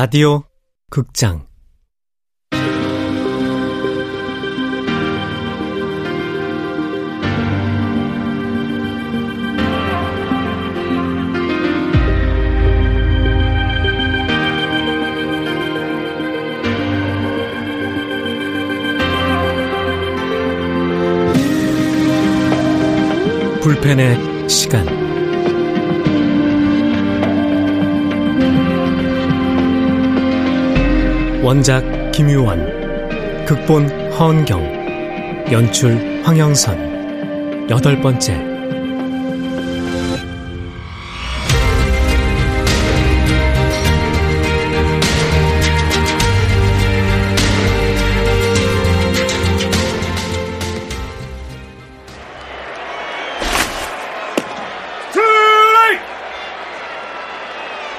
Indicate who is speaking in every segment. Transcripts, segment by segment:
Speaker 1: 라디오 극장. 불펜의 시간 원작 김유원 극본 허은경 연출 황영선. 여덟 번째.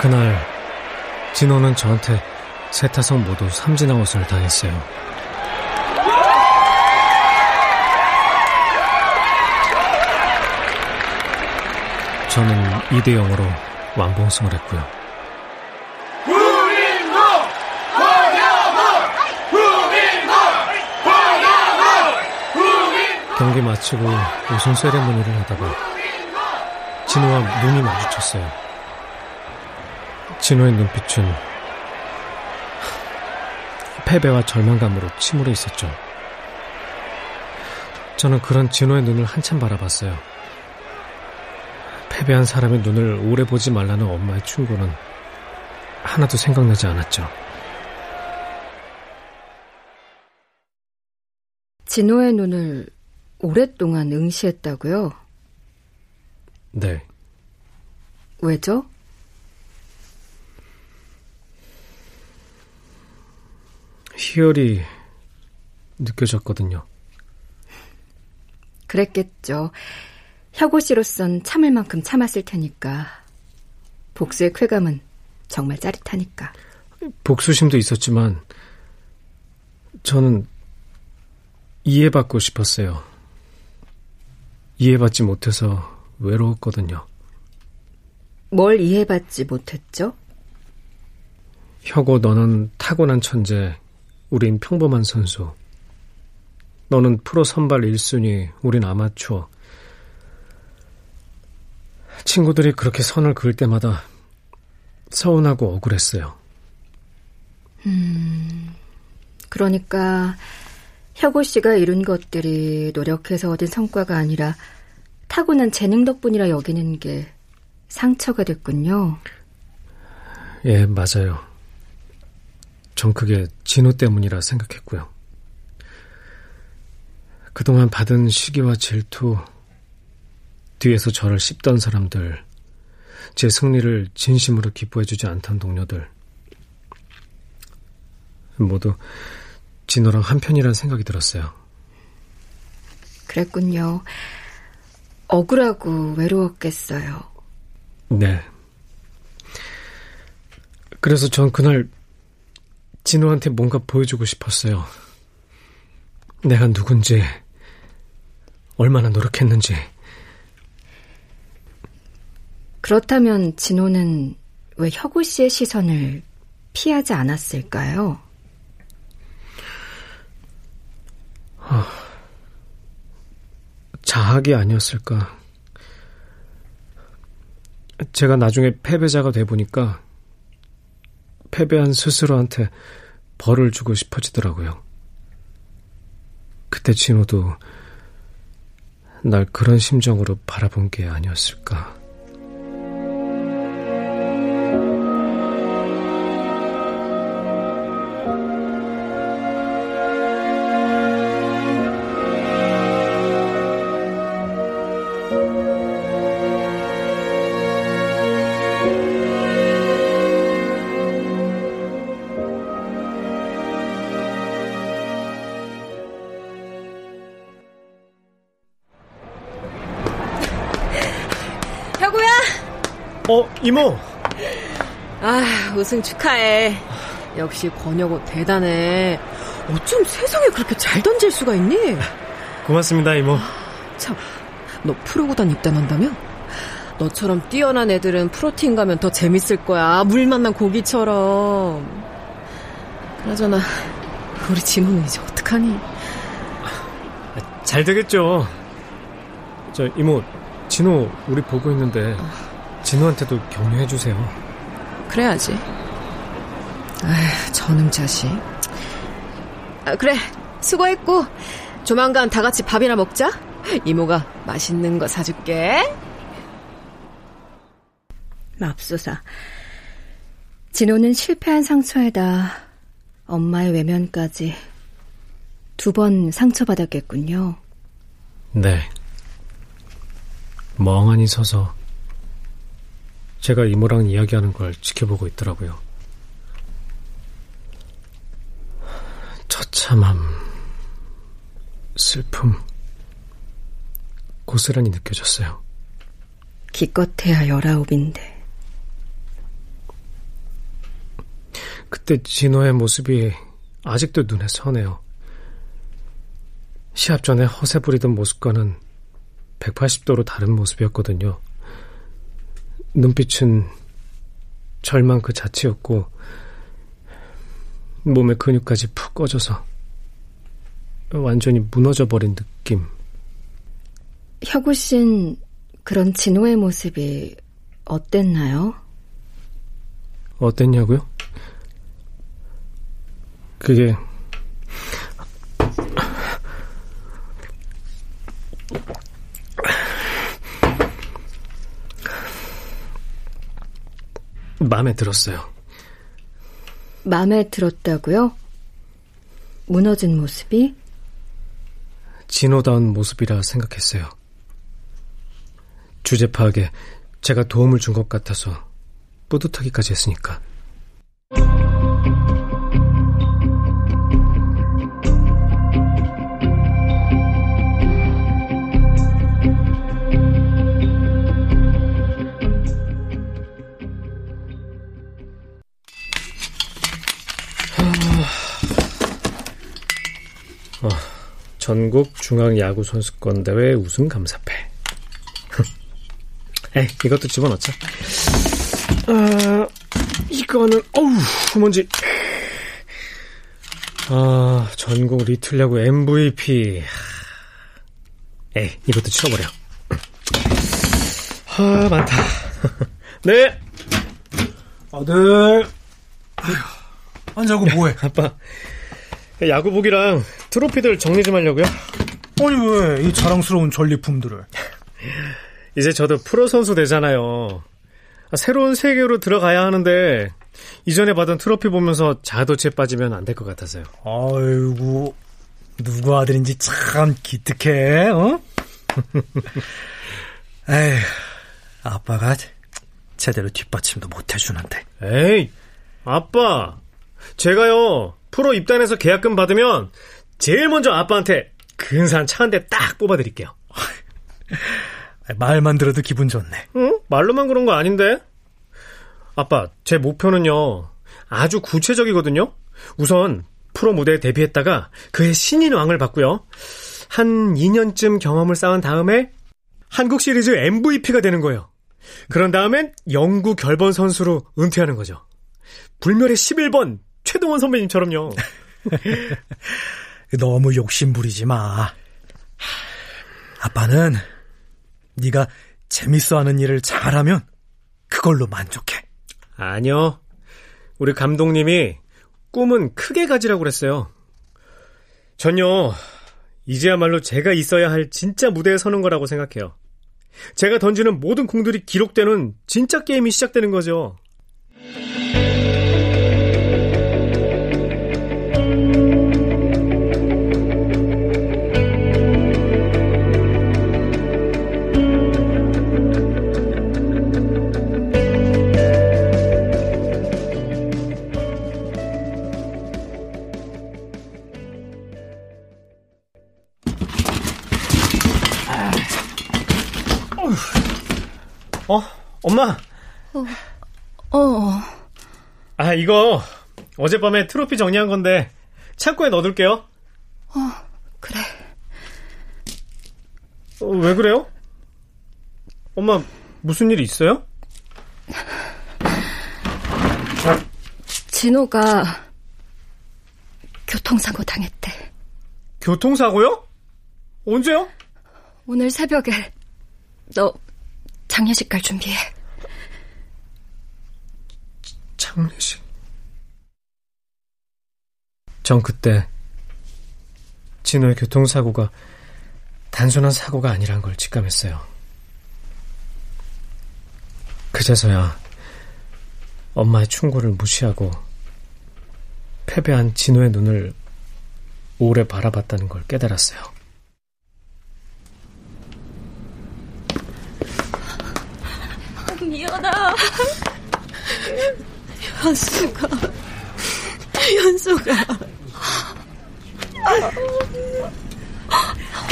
Speaker 1: 그날 진호는 저한테 세 타석 모두 삼진아웃을 당했어요. 저는 2대 0으로 완봉승을 했고요. 경기 마치고 우승 세레모니를 하다가 진호와 눈이 마주쳤어요. 진호의 눈빛은 패배와 절망감으로 침울해 있었죠. 저는 그런 진호의 눈을 한참 바라봤어요. 패배한 사람의 눈을 오래 보지 말라는 엄마의 충고는 하나도 생각나지 않았죠.
Speaker 2: 진호의 눈을 오랫동안 응시했다고요?
Speaker 1: 네.
Speaker 2: 왜죠?
Speaker 1: 희열이 느껴졌거든요.
Speaker 2: 그랬겠죠. 혁오 씨로선 참을 만큼 참았을 테니까. 복수의 쾌감은 정말 짜릿하니까.
Speaker 1: 복수심도 있었지만 저는 이해받고 싶었어요. 이해받지 못해서 외로웠거든요.
Speaker 2: 뭘 이해받지 못했죠?
Speaker 1: 혁오 너는 타고난 천재, 우린 평범한 선수. 너는 프로 선발 1순위, 우린 아마추어. 친구들이 그렇게 선을 그을 때마다 서운하고 억울했어요.
Speaker 2: 음, 그러니까 혁오 씨가 이룬 것들이 노력해서 얻은 성과가 아니라 타고난 재능 덕분이라 여기는 게 상처가 됐군요.
Speaker 1: 예, 맞아요. 전 그게 진호 때문이라 생각했고요. 그동안 받은 시기와 질투, 뒤에서 저를 씹던 사람들, 제 승리를 진심으로 기뻐해주지 않던 동료들, 모두 진호랑 한편이라는 생각이 들었어요.
Speaker 2: 그랬군요. 억울하고 외로웠겠어요.
Speaker 1: 네. 그래서 전 그날 진호한테 뭔가 보여주고 싶었어요. 내가 누군지, 얼마나 노력했는지.
Speaker 2: 그렇다면 진호는 왜 혁우 씨의 시선을 피하지 않았을까요?
Speaker 1: 아, 자학이 아니었을까. 제가 나중에 패배자가 돼 보니까 패배한 스스로한테 벌을 주고 싶어지더라고요. 그때 진호도 날 그런 심정으로 바라본 게 아니었을까. 이모.
Speaker 3: 아, 우승 축하해. 역시 권혁호 대단해. 어쩜 세상에 그렇게 잘 던질 수가 있니?
Speaker 1: 고맙습니다, 이모.
Speaker 3: 참, 너 프로구단 입단한다며? 너처럼 뛰어난 애들은 프로틴 가면 더 재밌을 거야. 물 만난 고기처럼. 그나저나 우리 진호는 이제 어떡하니?
Speaker 1: 잘 되겠죠. 저 이모, 진호 우리 보고 있는데 진호한테도 격려해 주세요.
Speaker 3: 그래야지. 아휴, 저놈 자식. 아, 그래, 수고했고 조만간 다 같이 밥이나 먹자. 이모가 맛있는 거 사줄게.
Speaker 2: 맙소사. 진호는 실패한 상처에다 엄마의 외면까지 두 번 상처받았겠군요.
Speaker 1: 네. 멍하니 서서 제가 이모랑 이야기하는 걸 지켜보고 있더라고요. 처참함, 슬픔, 고스란히 느껴졌어요.
Speaker 2: 기껏해야 열아홉인데.
Speaker 1: 그때 진호의 모습이 아직도 눈에 선해요. 시합 전에 허세 부리던 모습과는 180도로 다른 모습이었거든요. 눈빛은 절망 그 자체였고, 몸의 근육까지 푹 꺼져서 완전히 무너져 버린 느낌.
Speaker 2: 혁우 씨는 그런 진호의 모습이 어땠나요?
Speaker 1: 어땠냐고요? 그게 마음에 들었어요.
Speaker 2: 마음에 들었다고요? 무너진 모습이?
Speaker 1: 진호다운 모습이라 생각했어요. 주제 파악에 제가 도움을 준 것 같아서 뿌듯하기까지 했으니까. 어, 전국 중앙야구 선수권 대회 우승 감사패. 에 이것도 집어넣자. 아, 이거는 어우 먼지. 아, 전국 리틀 야구 MVP. 에이, 이것도 치워버려. 아, 많다. 네.
Speaker 4: 아들. 아휴, 앉아고 뭐해?
Speaker 1: 아빠, 야구 복이랑 트로피들 정리 좀 하려고요.
Speaker 4: 아니 왜 이 자랑스러운 전리품들을?
Speaker 1: 이제 저도 프로 선수 되잖아요. 새로운 세계로 들어가야 하는데 이전에 받은 트로피 보면서 자도체 빠지면 안 될 것 같아서요.
Speaker 4: 아이고 누구 아들인지 참 기특해. 어? 에휴, 아빠가 제대로 뒷받침도 못 해주는데.
Speaker 1: 에이, 아빠, 제가요 프로 입단해서 계약금 받으면 제일 먼저 아빠한테 근사한 차 한 대 딱 뽑아드릴게요.
Speaker 4: 말만 들어도 기분 좋네.
Speaker 1: 응? 말로만 그런 거 아닌데? 아빠, 제 목표는요, 아주 구체적이거든요? 우선, 프로 무대에 데뷔했다가 그의 신인 왕을 받고요. 한 2년쯤 경험을 쌓은 다음에 한국 시리즈 MVP가 되는 거예요. 그런 다음엔 영구 결번 선수로 은퇴하는 거죠. 불멸의 11번 최동원 선배님처럼요.
Speaker 4: 너무 욕심 부리지 마. 아빠는 네가 재밌어하는 일을 잘하면 그걸로 만족해.
Speaker 1: 아니요. 우리 감독님이 꿈은 크게 가지라고 그랬어요. 전요, 이제야말로 제가 있어야 할 진짜 무대에 서는 거라고 생각해요. 제가 던지는 모든 공들이 기록되는 진짜 게임이 시작되는 거죠. 엄마.
Speaker 2: 어, 어.
Speaker 1: 아, 이거 어젯밤에 트로피 정리한 건데 창고에 넣어둘게요.
Speaker 2: 어, 그래.
Speaker 1: 어, 왜 그래요? 엄마 무슨 일 있어요?
Speaker 2: 진호가 교통사고 당했대.
Speaker 1: 교통사고요? 언제요?
Speaker 2: 오늘 새벽에 너 장례식 갈 준비해.
Speaker 1: 장례식. 전 그때 진호의 교통사고가 단순한 사고가 아니란 걸 직감했어요. 그제서야 엄마의 충고를 무시하고 패배한 진호의 눈을 오래 바라봤다는 걸 깨달았어요.
Speaker 3: 미안하. 현수가, 현수가.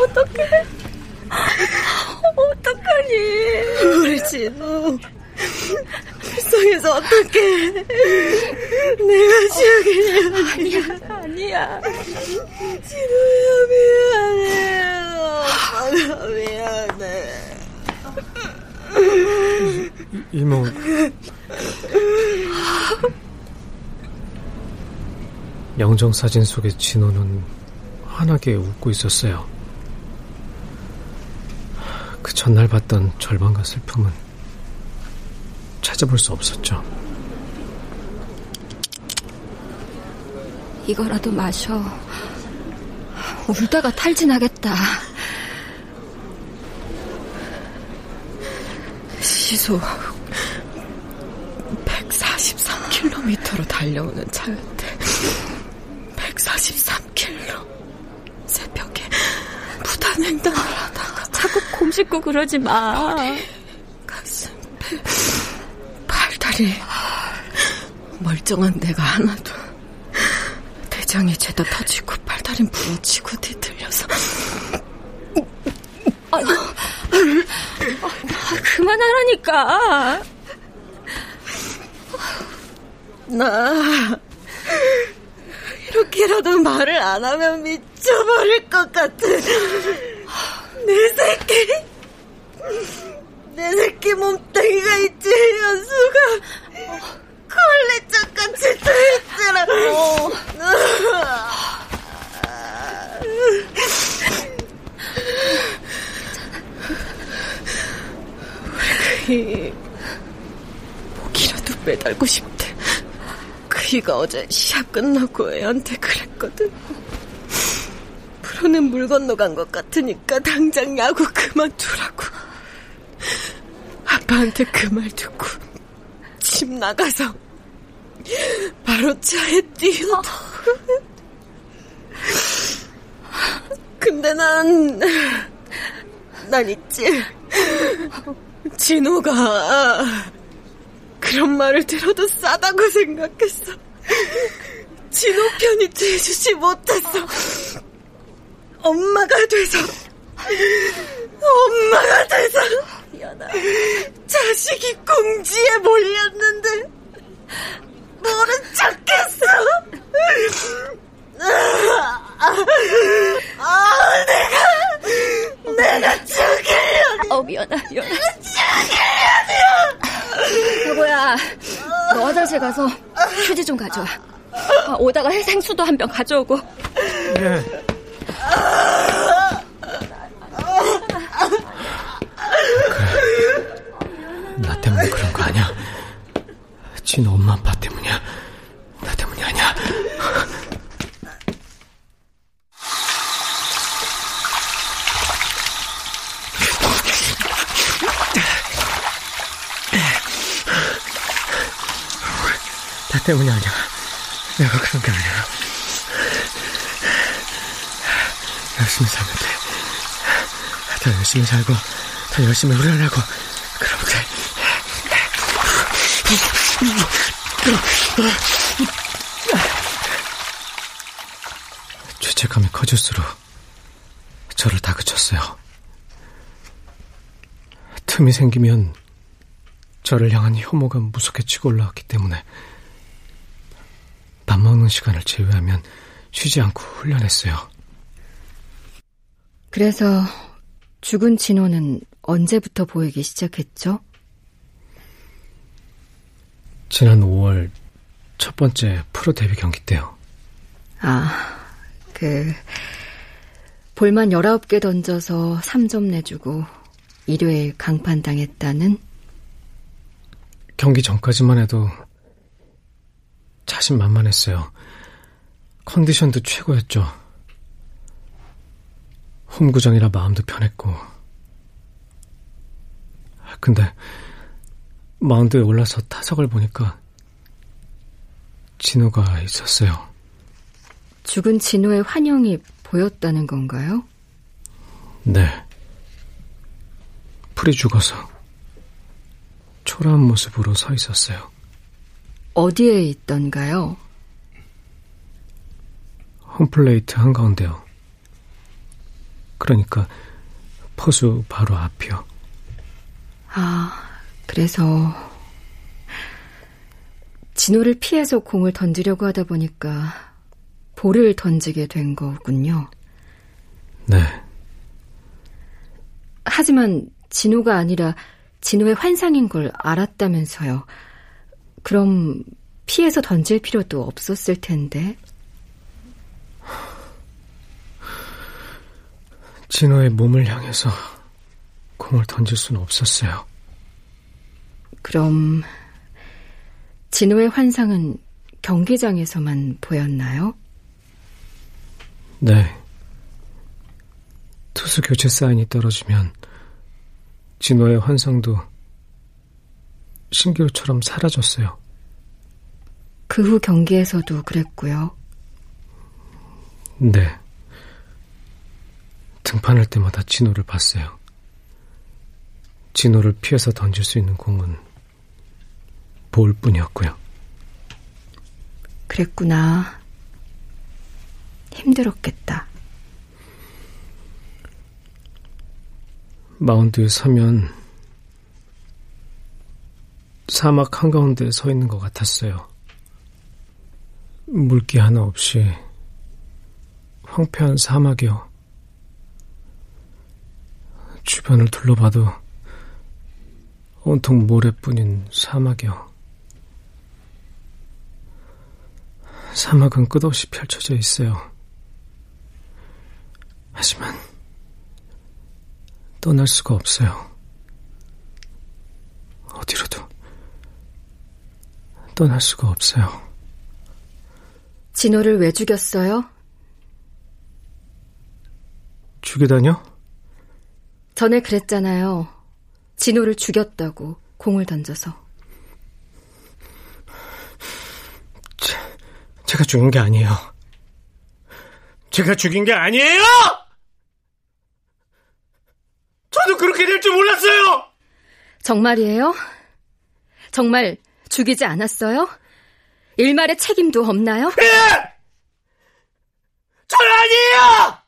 Speaker 3: 어떡해. 어떡하니. 우리 진우. 불쌍해서 어떡해. 내가 지옥이냐. 아니야, 아니야. 진우야, 미안해. 엄마가 미안해.
Speaker 1: 이모. 영정 사진 속의 진호는 환하게 웃고 있었어요. 그 전날 봤던 절망과 슬픔은 찾아볼 수 없었죠.
Speaker 2: 이거라도 마셔. 울다가 탈진하겠다.
Speaker 3: 시속 143km로 달려오는 차였대. 143km. 새벽에 부단횡단을 하다가
Speaker 2: 자꾸 곰씹고 그러지 마.
Speaker 3: 가슴, 배, 팔다리. 멀쩡한 데가 하나도. 대장이 죄다 터지고 팔다린 부러지고 뒤틀려서.
Speaker 2: 아유, 그만하라니까.
Speaker 3: 나 이렇게라도 말을 안 하면 미쳐버릴 것 같아. 내 새끼, 내 새끼 몸뚱이가 있지 현수가 걸레짝 같이 돼있더라고. 우리 목이라도 매달고 싶대. 그이가 어제 시합 끝나고 애한테 그랬거든. 프로는 물 건너간 것 같으니까 당장 야구 그만두라고. 아빠한테 그 말 듣고 집 나가서 바로 차에 뛰어. 근데 난, 난 있지. 진호가 그런 말을 들어도 싸다고 생각했어. 진호 편이 돼주지 못했어. 엄마가 돼서, 엄마가 돼서, 미안하. 자식이 공지에 몰렸는데, 모른 척했어. 아, 내가, 내가 죽이려니.
Speaker 2: 어, 미안해, 미안해. 여보야, 너 화장실 가서 휴지 좀 가져와. 아, 오다가 해생수도 한 병 가져오고.
Speaker 1: 예. 그래. 나 때문에 그런 거 아니야. 진호 엄마 아빠 때문이야. 나 때문이 아니야. 나 때문이 아니야. 내가 그런 게 아니야. 열심히 살면 돼. 더 열심히 살고, 더 열심히 훈련하고, 그럼 돼. 죄책감이 커질수록 저를 다그쳤어요. 틈이 생기면 저를 향한 혐오가 무섭게 치고 올라왔기 때문에 밥 먹는 시간을 제외하면 쉬지 않고 훈련했어요.
Speaker 2: 그래서 죽은 진호는 언제부터 보이기 시작했죠?
Speaker 1: 지난 5월 첫 번째 프로 데뷔 경기 때요.
Speaker 2: 아, 그, 볼만 19개 던져서 3점 내주고 1회 강판 당했다는?
Speaker 1: 경기 전까지만 해도 자신만만했어요. 컨디션도 최고였죠. 홈구장이라 마음도 편했고. 근데 마운드에 올라서 타석을 보니까 진호가 있었어요.
Speaker 2: 죽은 진호의 환영이 보였다는 건가요?
Speaker 1: 네. 풀이 죽어서 초라한 모습으로 서 있었어요.
Speaker 2: 어디에 있던가요?
Speaker 1: 홈플레이트 한가운데요. 그러니까 포수 바로 앞이요.
Speaker 2: 아, 그래서 진호를 피해서 공을 던지려고 하다 보니까 볼을 던지게 된 거군요.
Speaker 1: 네.
Speaker 2: 하지만 진호가 아니라 진호의 환상인 걸 알았다면서요. 그럼 피해서 던질 필요도 없었을 텐데.
Speaker 1: 진호의 몸을 향해서 공을 던질 수는 없었어요.
Speaker 2: 그럼 진호의 환상은 경기장에서만 보였나요?
Speaker 1: 네. 투수 교체 사인이 떨어지면 진호의 환상도 신기루처럼 사라졌어요.
Speaker 2: 그 후 경기에서도 그랬고요.
Speaker 1: 네. 등판할 때마다 진호를 봤어요. 진호를 피해서 던질 수 있는 공은 볼 뿐이었고요.
Speaker 2: 그랬구나. 힘들었겠다.
Speaker 1: 마운드에 서면 사막 한가운데 서 있는 것 같았어요. 물기 하나 없이 황폐한 사막이요. 주변을 둘러봐도 온통 모래뿐인 사막이요. 사막은 끝없이 펼쳐져 있어요. 하지만 떠날 수가 없어요. 어디로도 떠날 수가 없어요.
Speaker 2: 진호를 왜 죽였어요?
Speaker 1: 죽이다뇨?
Speaker 2: 전에 그랬잖아요. 진호를 죽였다고 공을 던져서.
Speaker 1: 제, 제가 죽인 게 아니에요. 제가 죽인 게 아니에요! 저도 그렇게 될 줄 몰랐어요!
Speaker 2: 정말이에요? 정말 죽이지 않았어요? 일말의 책임도 없나요?
Speaker 1: 예! 전 아니에요!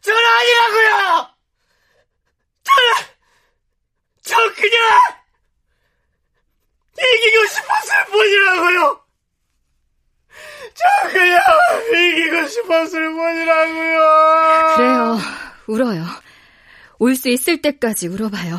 Speaker 1: 전 아니라고요! 전, 저 그냥 이기고 싶었을 뿐이라고요! 저 그냥 이기고 싶었을 뿐이라고요!
Speaker 2: 그래요. 울어요. 울 수 있을 때까지 울어봐요.